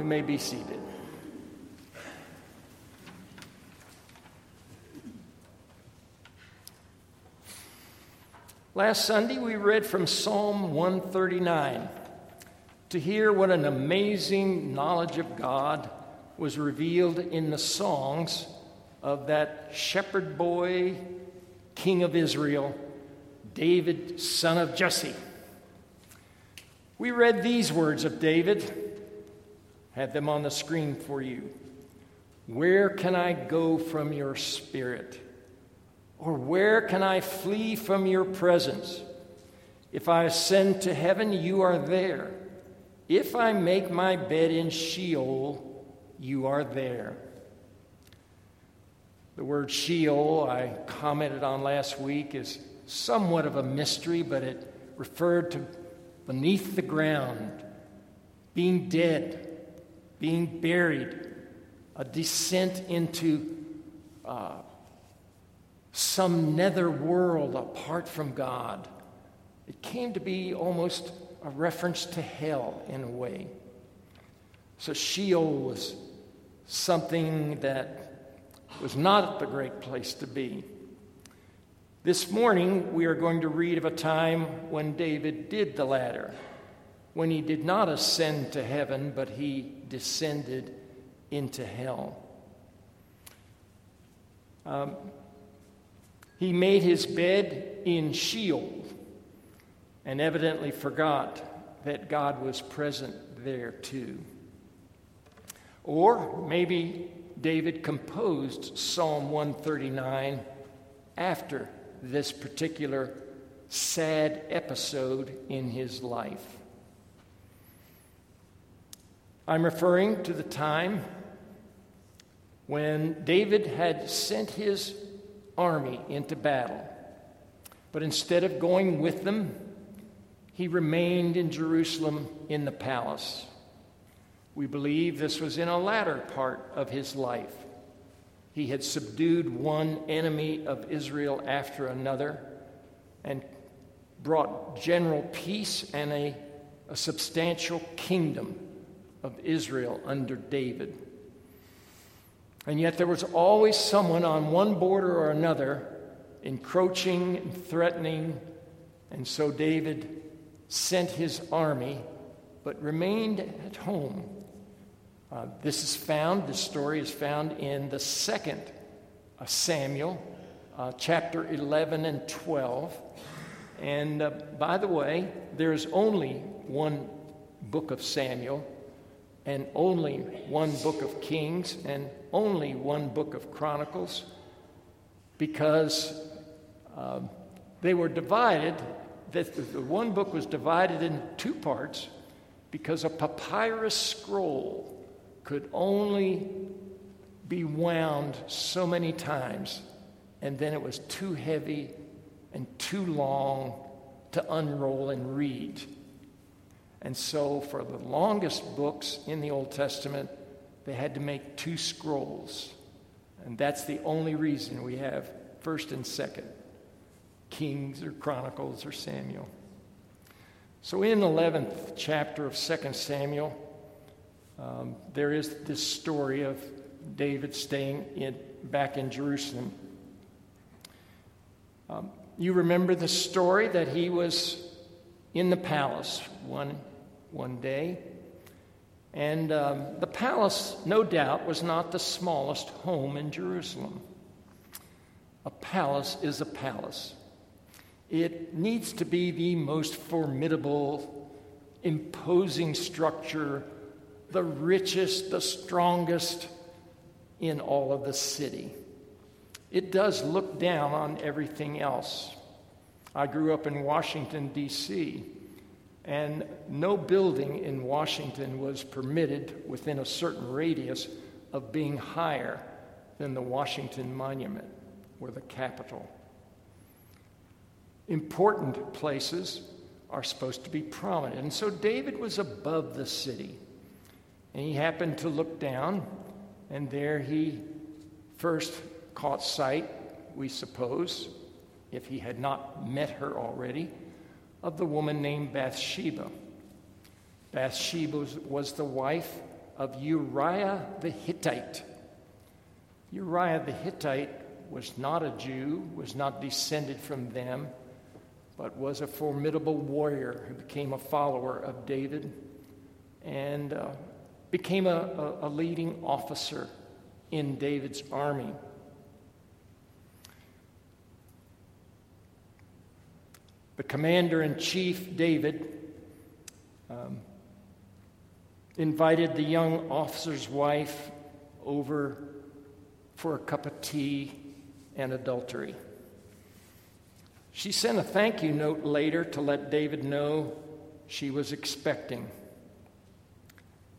You may be seated. Last Sunday, we read from Psalm 139 to hear what an amazing knowledge of God was revealed in the songs of that shepherd boy, king of Israel, David, son of Jesse. We read these words of David, had them on the screen for you. Where can I go from your spirit? Or where can I flee from your presence? If I ascend to heaven, you are there. If I make my bed in Sheol, you are there. The word Sheol, I commented on last week, is somewhat of a mystery, but it referred to beneath the ground, being dead, being buried, a descent into uh, some nether world apart from God. It came to be almost a reference to hell in a way. So Sheol was something that was not the great place to be. This morning, we are going to read of a time when David did the latter, when he did not ascend to heaven, but he descended into hell. Um, he made his bed in Sheol and evidently forgot that God was present there too. Or maybe David composed Psalm 139 after this particular sad episode in his life. I'm referring to the time when David had sent his army into battle. But instead of going with them, he remained in Jerusalem in the palace. We believe this was in a latter part of his life. He had subdued one enemy of Israel after another and brought general peace and a, a substantial kingdom of Israel under David. And yet there was always someone on one border or another encroaching and threatening. And so David sent his army, but remained at home. Uh, this is found, this story is found in the second uh, Samuel, uh, chapter 11 and 12. And uh, by the way, there's only one book of Samuel and only one book of Kings and only one book of Chronicles because uh, they were divided. That the one book was divided in two parts because a papyrus scroll could only be wound so many times, and then it was too heavy and too long to unroll and read. And so, for the longest books in the Old Testament, they had to make two scrolls. And that's the only reason we have 1st and 2nd Kings or Chronicles or Samuel. So, in the 11th chapter of 2nd Samuel, um, there is this story of David staying in, back in Jerusalem. Um, you remember the story that he was in the palace one one day. And um, the palace, no doubt, was not the smallest home in Jerusalem. A palace is a palace. It needs to be the most formidable, imposing structure, the richest, the strongest in all of the city. It does look down on everything else. I grew up in Washington, D.C. And no building in Washington was permitted within a certain radius of being higher than the Washington Monument or the Capitol. Important places are supposed to be prominent. And so David was above the city. And he happened to look down, and there he first caught sight, we suppose, if he had not met her already, of the woman named Bathsheba. Bathsheba was the wife of Uriah the Hittite. Uriah the Hittite was not a Jew, was not descended from them, but was a formidable warrior who became a follower of David and uh, became a, a, a leading officer in David's army. The commander in chief, David, um, invited the young officer's wife over for a cup of tea and adultery. She sent a thank you note later to let David know she was expecting.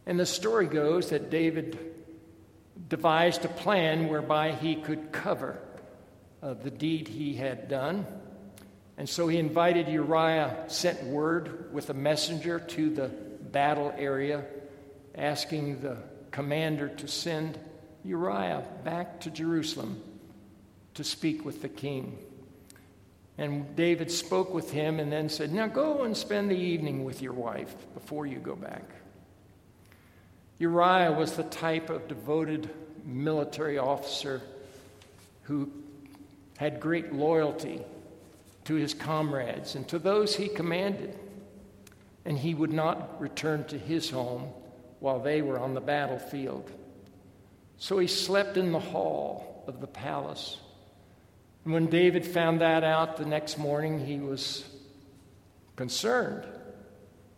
And the story goes that David devised a plan whereby he could cover uh, the deed he had done. And so he invited Uriah, sent word with a messenger to the battle area, asking the commander to send Uriah back to Jerusalem to speak with the king. And David spoke with him and then said, Now go and spend the evening with your wife before you go back. Uriah was the type of devoted military officer who had great loyalty to his comrades and to those he commanded. And he would not return to his home while they were on the battlefield. So he slept in the hall of the palace. And when David found that out the next morning, he was concerned.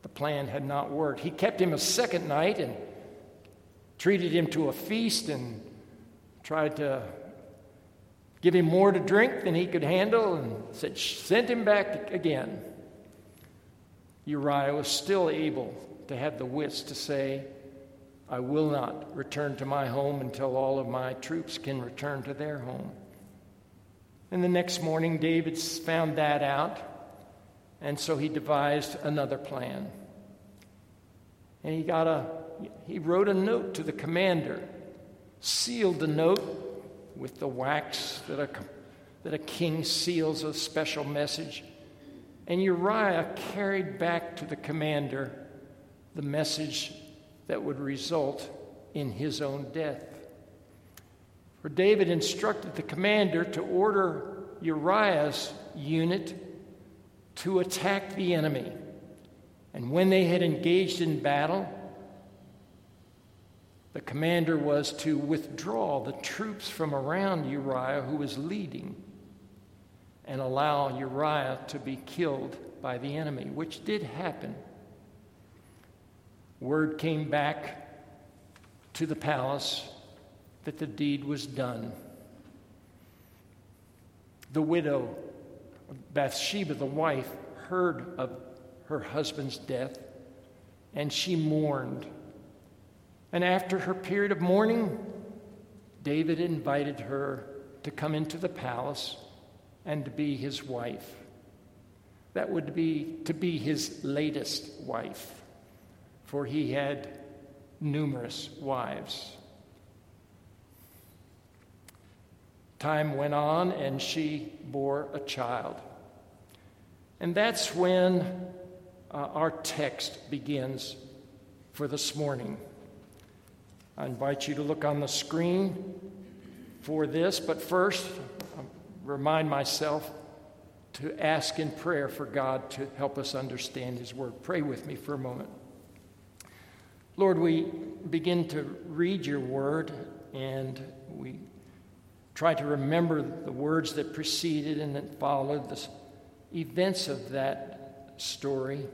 The plan had not worked. He kept him a second night and treated him to a feast and tried to give him more to drink than he could handle and said, sent him back again. Uriah was still able to have the wits to say, I will not return to my home until all of my troops can return to their home. And the next morning, David found that out, and so he devised another plan. And he got a he wrote a note to the commander, sealed the note with the wax that a, that a king seals a special message. And Uriah carried back to the commander the message that would result in his own death. For David instructed the commander to order Uriah's unit to attack the enemy. And when they had engaged in battle, the commander was to withdraw the troops from around Uriah, who was leading, and allow Uriah to be killed by the enemy, which did happen. Word came back to the palace that the deed was done. The widow, Bathsheba, the wife, heard of her husband's death, and she mourned and after her period of mourning, David invited her to come into the palace and to be his wife. That would be to be his latest wife, for he had numerous wives. Time went on, and she bore a child. And that's when uh, our text begins for this morning. I invite you to look on the screen for this, but first, I remind myself to ask in prayer for God to help us understand His Word. Pray with me for a moment. Lord, we begin to read your Word and we try to remember the words that preceded and that followed the events of that story.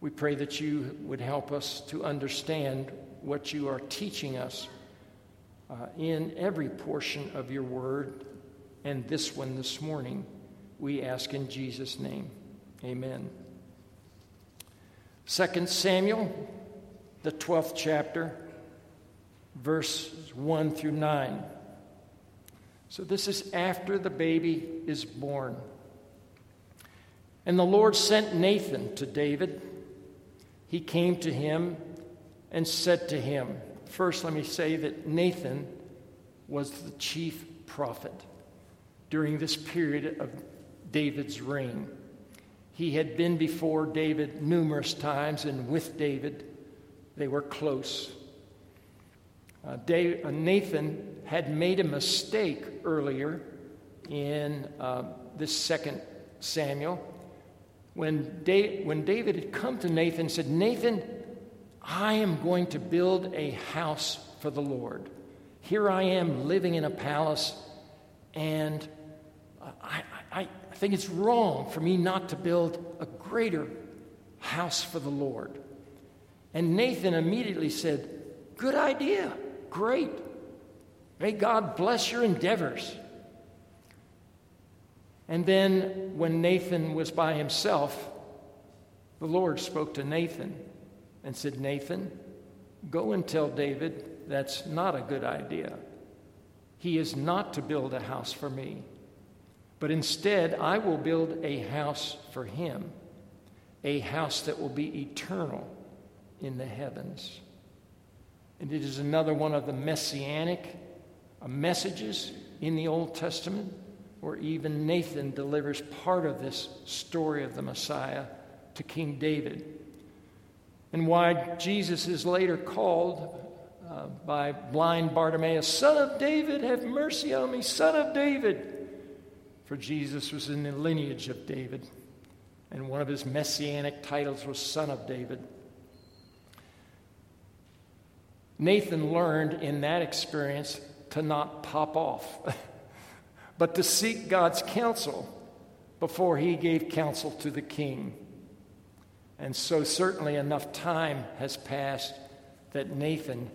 We pray that you would help us to understand what you are teaching us uh, in every portion of your word and this one this morning. We ask in Jesus' name. Amen. 2 Samuel, the 12th chapter, verses 1 through 9. So this is after the baby is born. And the Lord sent Nathan to David. He came to him and said to him, First, let me say that Nathan was the chief prophet during this period of David's reign. He had been before David numerous times, and with David, they were close. Uh, uh, Nathan had made a mistake earlier in uh, this second Samuel when, da- when David had come to Nathan and said, Nathan, I am going to build a house for the Lord. Here I am living in a palace, and I, I, I think it's wrong for me not to build a greater house for the Lord. And Nathan immediately said, Good idea, great. May God bless your endeavors. And then, when Nathan was by himself, the Lord spoke to Nathan and said, Nathan, go and tell David that's not a good idea. He is not to build a house for me, but instead I will build a house for him, a house that will be eternal in the heavens. And it is another one of the messianic messages in the Old Testament where even Nathan delivers part of this story of the Messiah to King David. And why Jesus is later called uh, by blind Bartimaeus, Son of David, have mercy on me, Son of David. For Jesus was in the lineage of David, and one of his messianic titles was Son of David. Nathan learned in that experience to not pop off. but to seek God's counsel before he gave counsel to the king. And so, certainly, enough time has passed that Nathan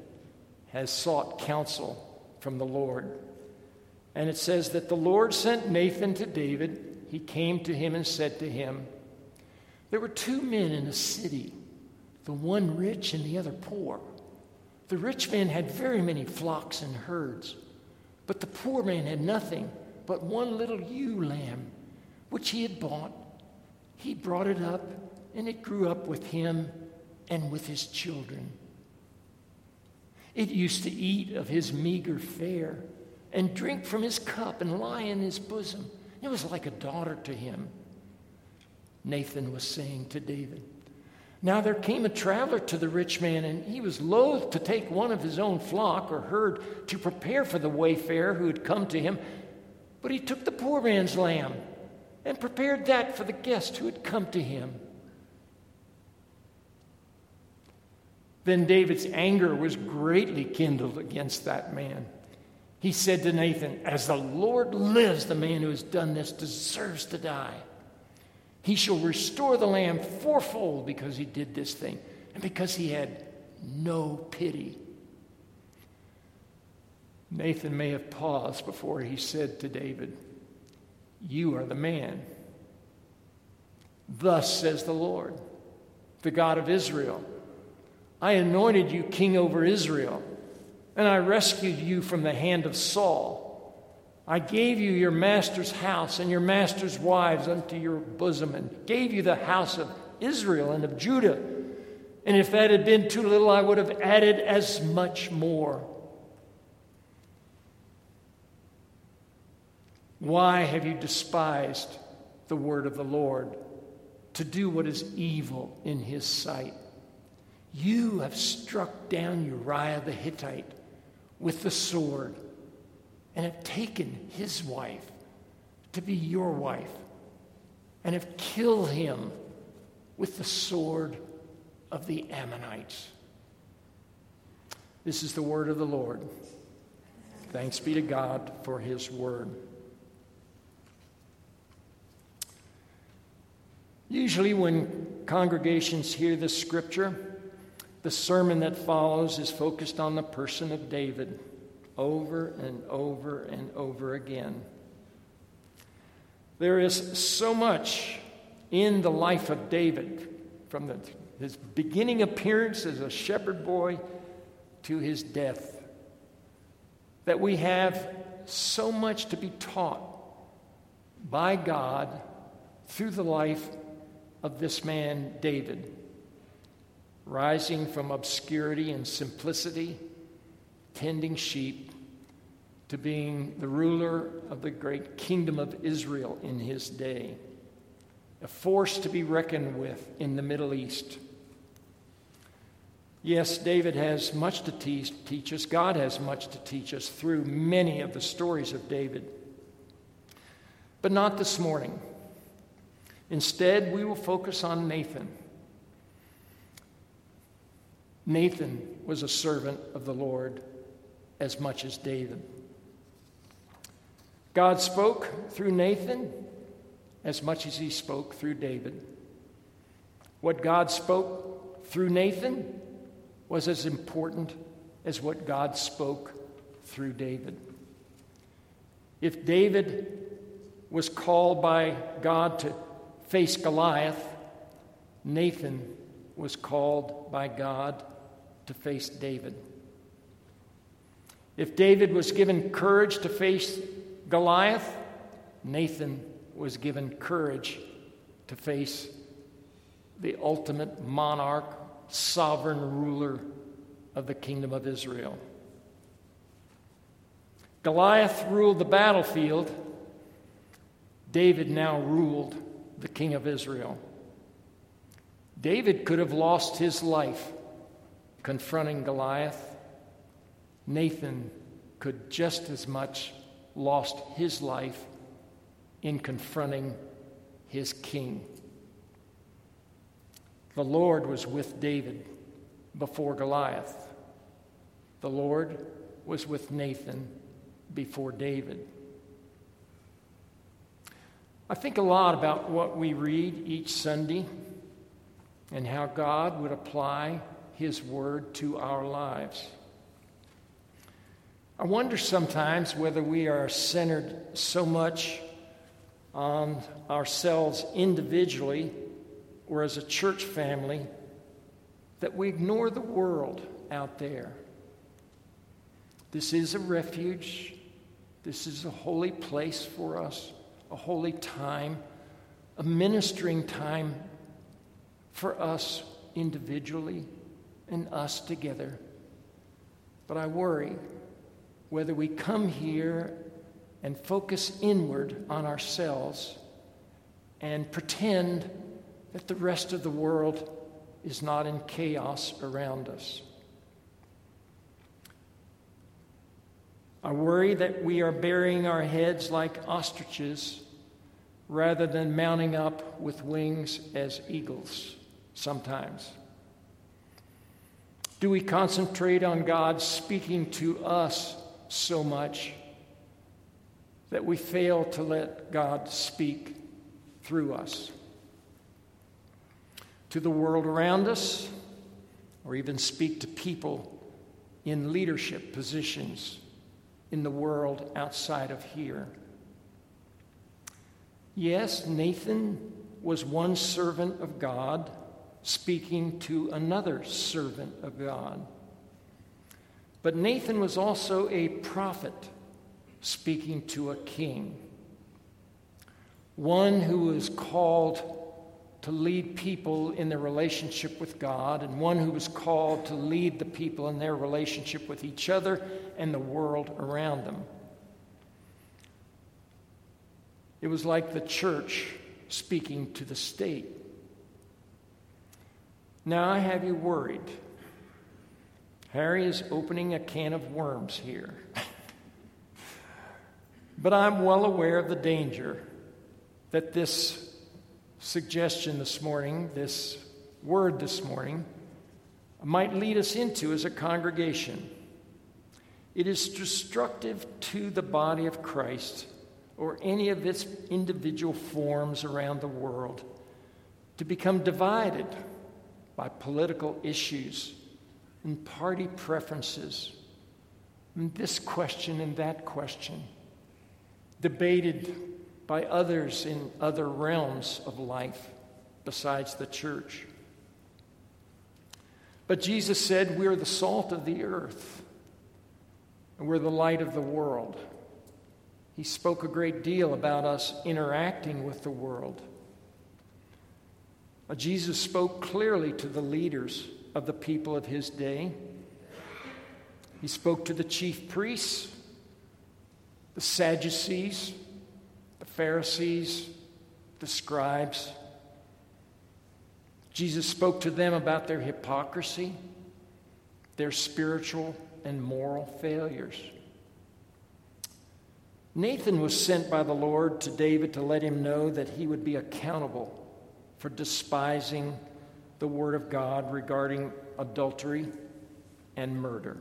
has sought counsel from the Lord. And it says that the Lord sent Nathan to David. He came to him and said to him, There were two men in a city, the one rich and the other poor. The rich man had very many flocks and herds, but the poor man had nothing but one little ewe lamb, which he had bought. He brought it up, and it grew up with him and with his children. It used to eat of his meager fare and drink from his cup and lie in his bosom. It was like a daughter to him. Nathan was saying to David, Now there came a traveler to the rich man, and he was loath to take one of his own flock or herd to prepare for the wayfarer who had come to him. But he took the poor man's lamb and prepared that for the guest who had come to him. Then David's anger was greatly kindled against that man. He said to Nathan, As the Lord lives, the man who has done this deserves to die. He shall restore the lamb fourfold because he did this thing and because he had no pity Nathan may have paused before he said to David, You are the man. Thus says the Lord, the God of Israel I anointed you king over Israel, and I rescued you from the hand of Saul. I gave you your master's house and your master's wives unto your bosom, and gave you the house of Israel and of Judah. And if that had been too little, I would have added as much more. Why have you despised the word of the Lord to do what is evil in his sight? You have struck down Uriah the Hittite with the sword and have taken his wife to be your wife and have killed him with the sword of the Ammonites. This is the word of the Lord. Thanks be to God for his word. Usually, when congregations hear this scripture, the sermon that follows is focused on the person of David over and over and over again. There is so much in the life of David, from the, his beginning appearance as a shepherd boy to his death, that we have so much to be taught by God through the life of this man, David, rising from obscurity and simplicity, tending sheep, to being the ruler of the great kingdom of Israel in his day, a force to be reckoned with in the Middle East. Yes, David has much to teach, teach us. God has much to teach us through many of the stories of David. But not this morning. Instead, we will focus on Nathan. Nathan was a servant of the Lord as much as David. God spoke through Nathan as much as he spoke through David. What God spoke through Nathan was as important as what God spoke through David. If David was called by God to face Goliath, Nathan was called by God to face David. If David was given courage to face Goliath, Nathan was given courage to face the ultimate monarch, sovereign ruler of the kingdom of Israel. Goliath ruled the battlefield. David now ruled the king of Israel. David could have lost his life confronting Goliath. Nathan could just as much lost his life in confronting his king. The Lord was with David before Goliath. The Lord was with Nathan before David. I think a lot about what we read each Sunday and how God would apply His Word to our lives. I wonder sometimes whether we are centered so much on ourselves individually or as a church family that we ignore the world out there. This is a refuge. This is a holy place for us a holy time, a ministering time for us individually and us together. But I worry whether we come here and focus inward on ourselves and pretend that the rest of the world is not in chaos around us. I worry that we are burying our heads like ostriches rather than mounting up with wings as eagles sometimes. Do we concentrate on God speaking to us so much that we fail to let God speak through us? To the world around us, or even speak to people in leadership positions in the world outside of here. Yes, Nathan was one servant of God speaking to another servant of God. But Nathan was also a prophet speaking to a king, one who was called to lead people in their relationship with God, and one who was called to lead the people in their relationship with each other and the world around them. It was like the church speaking to the state. Now I have you worried. Harry is opening a can of worms here. but I'm well aware of the danger that this suggestion this morning, this word this morning, might lead us into as a congregation. It is destructive to the body of Christ or any of its individual forms around the world to become divided by political issues and party preferences, and this question and that question, debated by others in other realms of life besides the church. But Jesus said, We're the salt of the earth, and we're the light of the world. He spoke a great deal about us interacting with the world. Uh, Jesus spoke clearly to the leaders of the people of his day. He spoke to the chief priests, the Sadducees, the Pharisees, the scribes. Jesus spoke to them about their hypocrisy, their spiritual and moral failures. Nathan was sent by the Lord to David to let him know that he would be accountable for despising the Word of God regarding adultery and murder.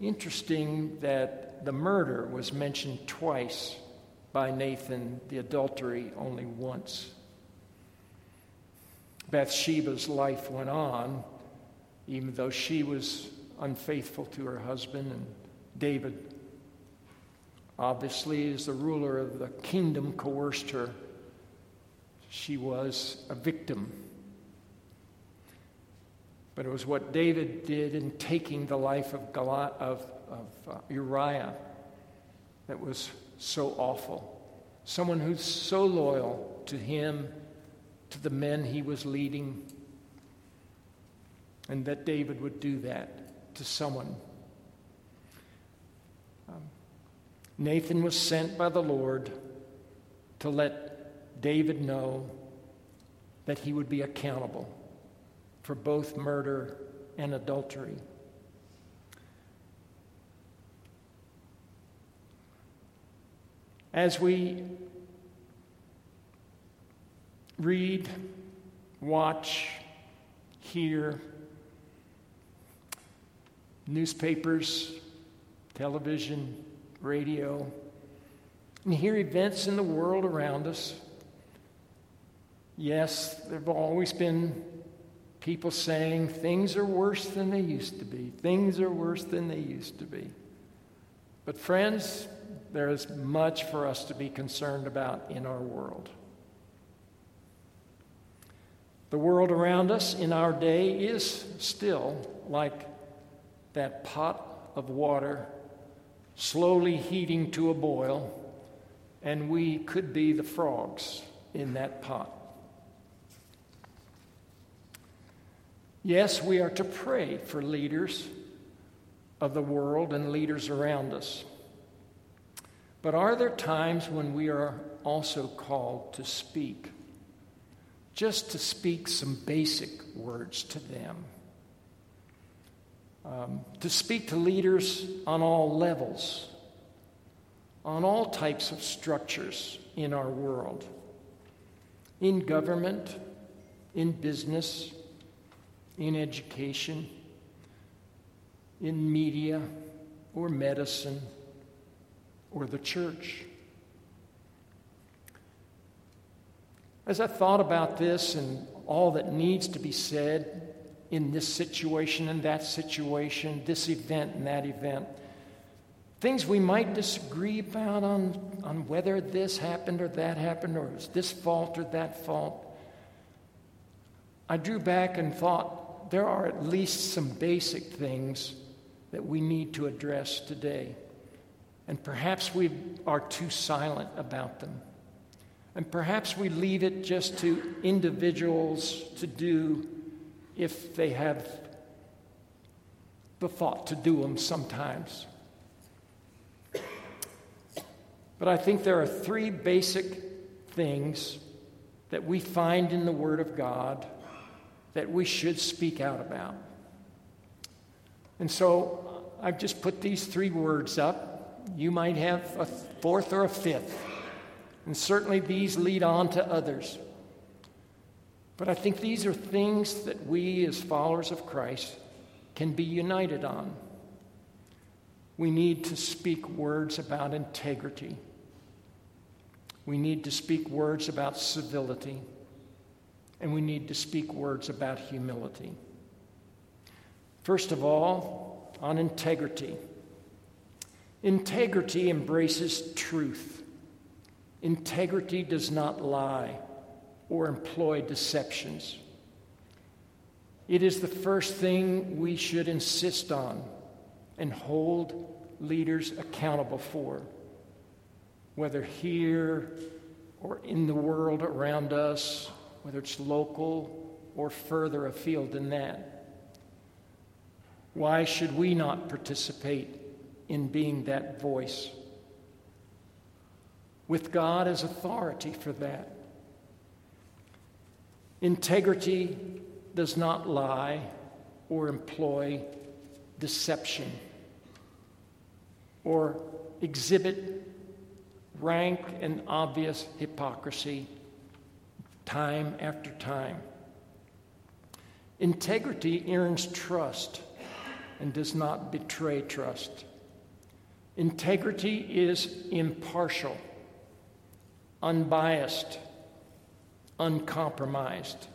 Interesting that the murder was mentioned twice by Nathan, the adultery only once. Bathsheba's life went on, even though she was unfaithful to her husband, and David, obviously, as the ruler of the kingdom, coerced her. She was a victim. But it was what David did in taking the life of, Goliath, of, of uh, Uriah that was so awful. Someone who's so loyal to him, to the men he was leading, and that David would do that to someone. Um, Nathan was sent by the Lord to let David know that he would be accountable for both murder and adultery. As we read, watch, hear, newspapers, television, radio, and hear events in the world around us. Yes, there have always been people saying things are worse than they used to be. Things are worse than they used to be. But, friends, there is much for us to be concerned about in our world. The world around us in our day is still like that pot of water slowly heating to a boil, and we could be the frogs in that pot. Yes, we are to pray for leaders of the world and leaders around us. But are there times when we are also called to speak? Just to speak some basic words to them. Um, to speak to leaders on all levels, on all types of structures in our world, in government, in business, in education, in media or medicine or the church. As I thought about this and all that needs to be said in this situation and that situation, this event and that event, things we might disagree about on, on whether this happened or that happened, or this fault or that fault, I drew back and thought there are at least some basic things that we need to address today. And perhaps we are too silent about them. And perhaps we leave it just to individuals to do if they have the thought to do them sometimes. But I think there are three basic things that we find in the Word of God that we should speak out about. And so I've just put these three words up you might have a fourth or a fifth. And certainly these lead on to others. But I think these are things that we, as followers of Christ, can be united on. We need to speak words about integrity. We need to speak words about civility. And we need to speak words about humility. First of all, on integrity. Integrity embraces truth. Integrity does not lie or employ deceptions. It is the first thing we should insist on and hold leaders accountable for, whether here or in the world around us, whether it's local or further afield than that. Why should we not participate in being that voice. With God as authority for that. Integrity does not lie or employ deception or exhibit rank and obvious hypocrisy time after time. Integrity earns trust and does not betray trust. Integrity is impartial, unbiased, uncompromised.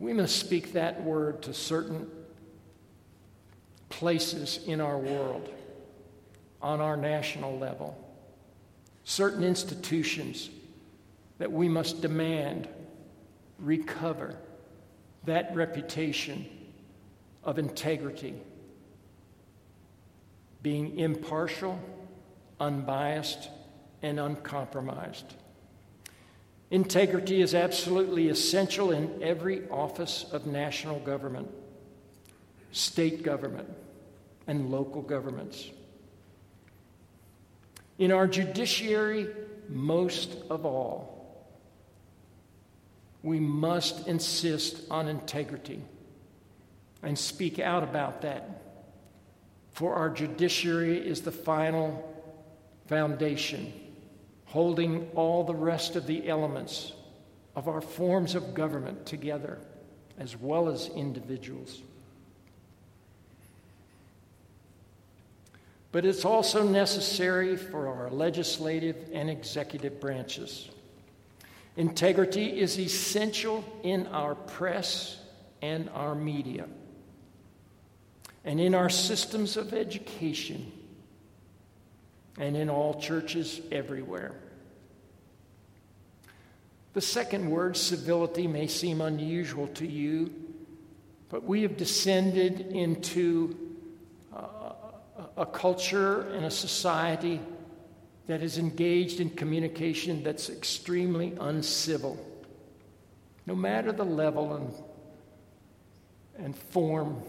We must speak that word to certain places in our world, on our national level, certain institutions that we must demand recover that reputation of integrity, being impartial, unbiased, and uncompromised. Integrity is absolutely essential in every office of national government, state government, and local governments. In our judiciary, most of all, we must insist on integrity and speak out about that. For our judiciary is the final foundation, holding all the rest of the elements of our forms of government together, as well as individuals. But it's also necessary for our legislative and executive branches. Integrity is essential in our press and our media and in our systems of education and in all churches everywhere. The second word, civility, may seem unusual to you, but we have descended into uh, a culture and a society that is engaged in communication that's extremely uncivil, no matter the level and, and form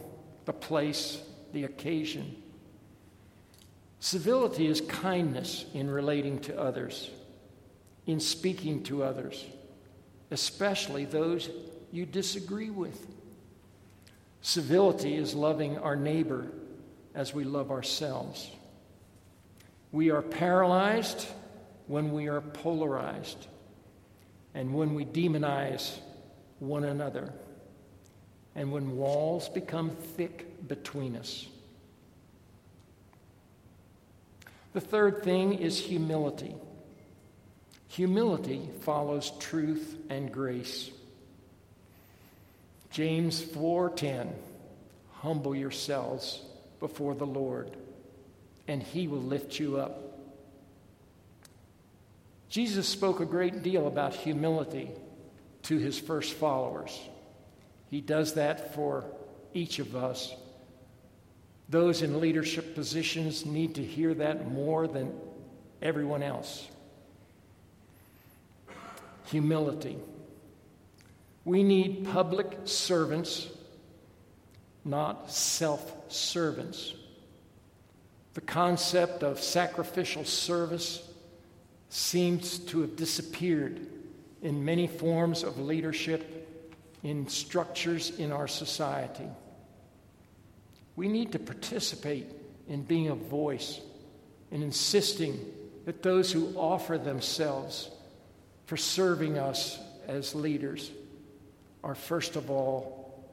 the place, the occasion. Civility is kindness in relating to others, in speaking to others, especially those you disagree with. Civility is loving our neighbor as we love ourselves. We are paralyzed when we are polarized and when we demonize one another and when walls become thick between us. The third thing is humility. Humility follows truth and grace. James 4:10 Humble yourselves before the Lord and he will lift you up. Jesus spoke a great deal about humility to his first followers. He does that for each of us. Those in leadership positions need to hear that more than everyone else. Humility. We need public servants, not self servants. The concept of sacrificial service seems to have disappeared in many forms of leadership in structures in our society. We need to participate in being a voice and insisting that those who offer themselves for serving us as leaders are, first of all,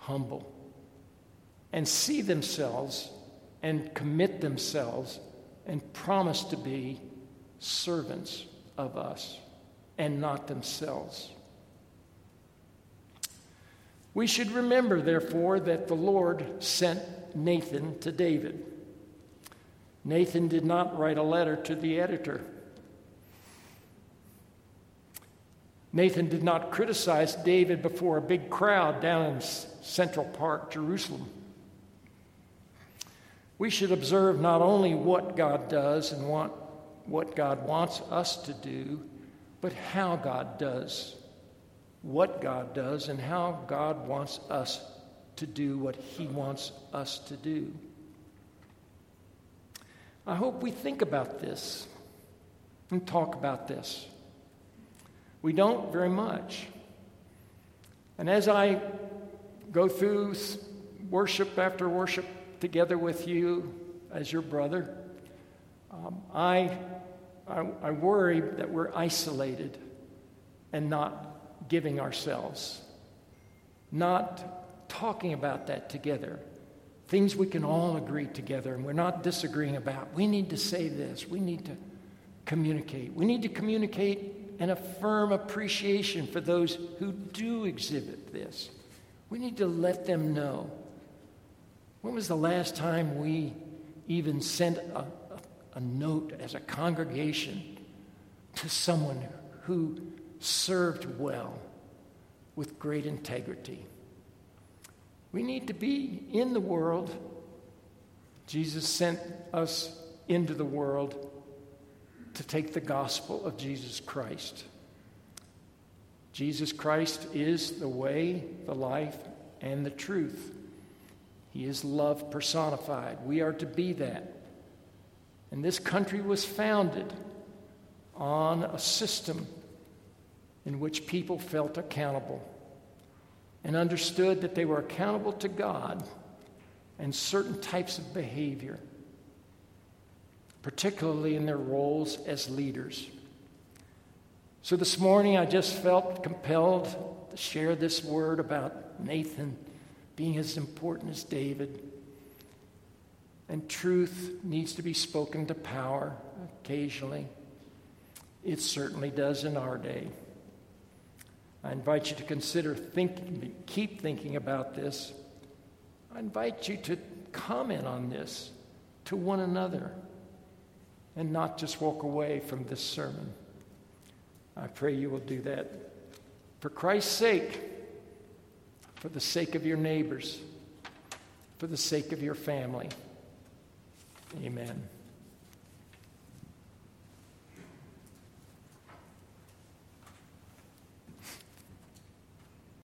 humble and see themselves and commit themselves and promise to be servants of us and not themselves. We should remember, therefore, that the Lord sent Nathan to David. Nathan did not write a letter to the editor. Nathan did not criticize David before a big crowd down in Central Park, Jerusalem. We should observe not only what God does and want, what God wants us to do, but how God does what God does and how God wants us to do what He wants us to do. I hope we think about this and talk about this. We don't very much. And as I go through worship after worship together with you as your brother. Um, I, I, I worry that we're isolated and not giving ourselves, not talking about that together. Things we can all agree together and we're not disagreeing about. We need to say this. We need to communicate. We need to communicate and affirm appreciation for those who do exhibit this. We need to let them know. When was the last time we even sent a, a, note as a congregation to someone who served well with great integrity? We need to be in the world. Jesus sent us into the world to take the gospel of Jesus Christ. Jesus Christ is the way, the life, and the truth. He is love personified. We are to be that. And this country was founded on a system in which people felt accountable and understood that they were accountable to God and certain types of behavior, particularly in their roles as leaders. So this morning, I just felt compelled to share this word about Nathan being as important as David. And truth needs to be spoken to power occasionally. It certainly does in our day. I invite you to consider thinking, keep thinking about this. I invite you to comment on this to one another and not just walk away from this sermon. I pray you will do that for Christ's sake, for the sake of your neighbors, for the sake of your family. Amen.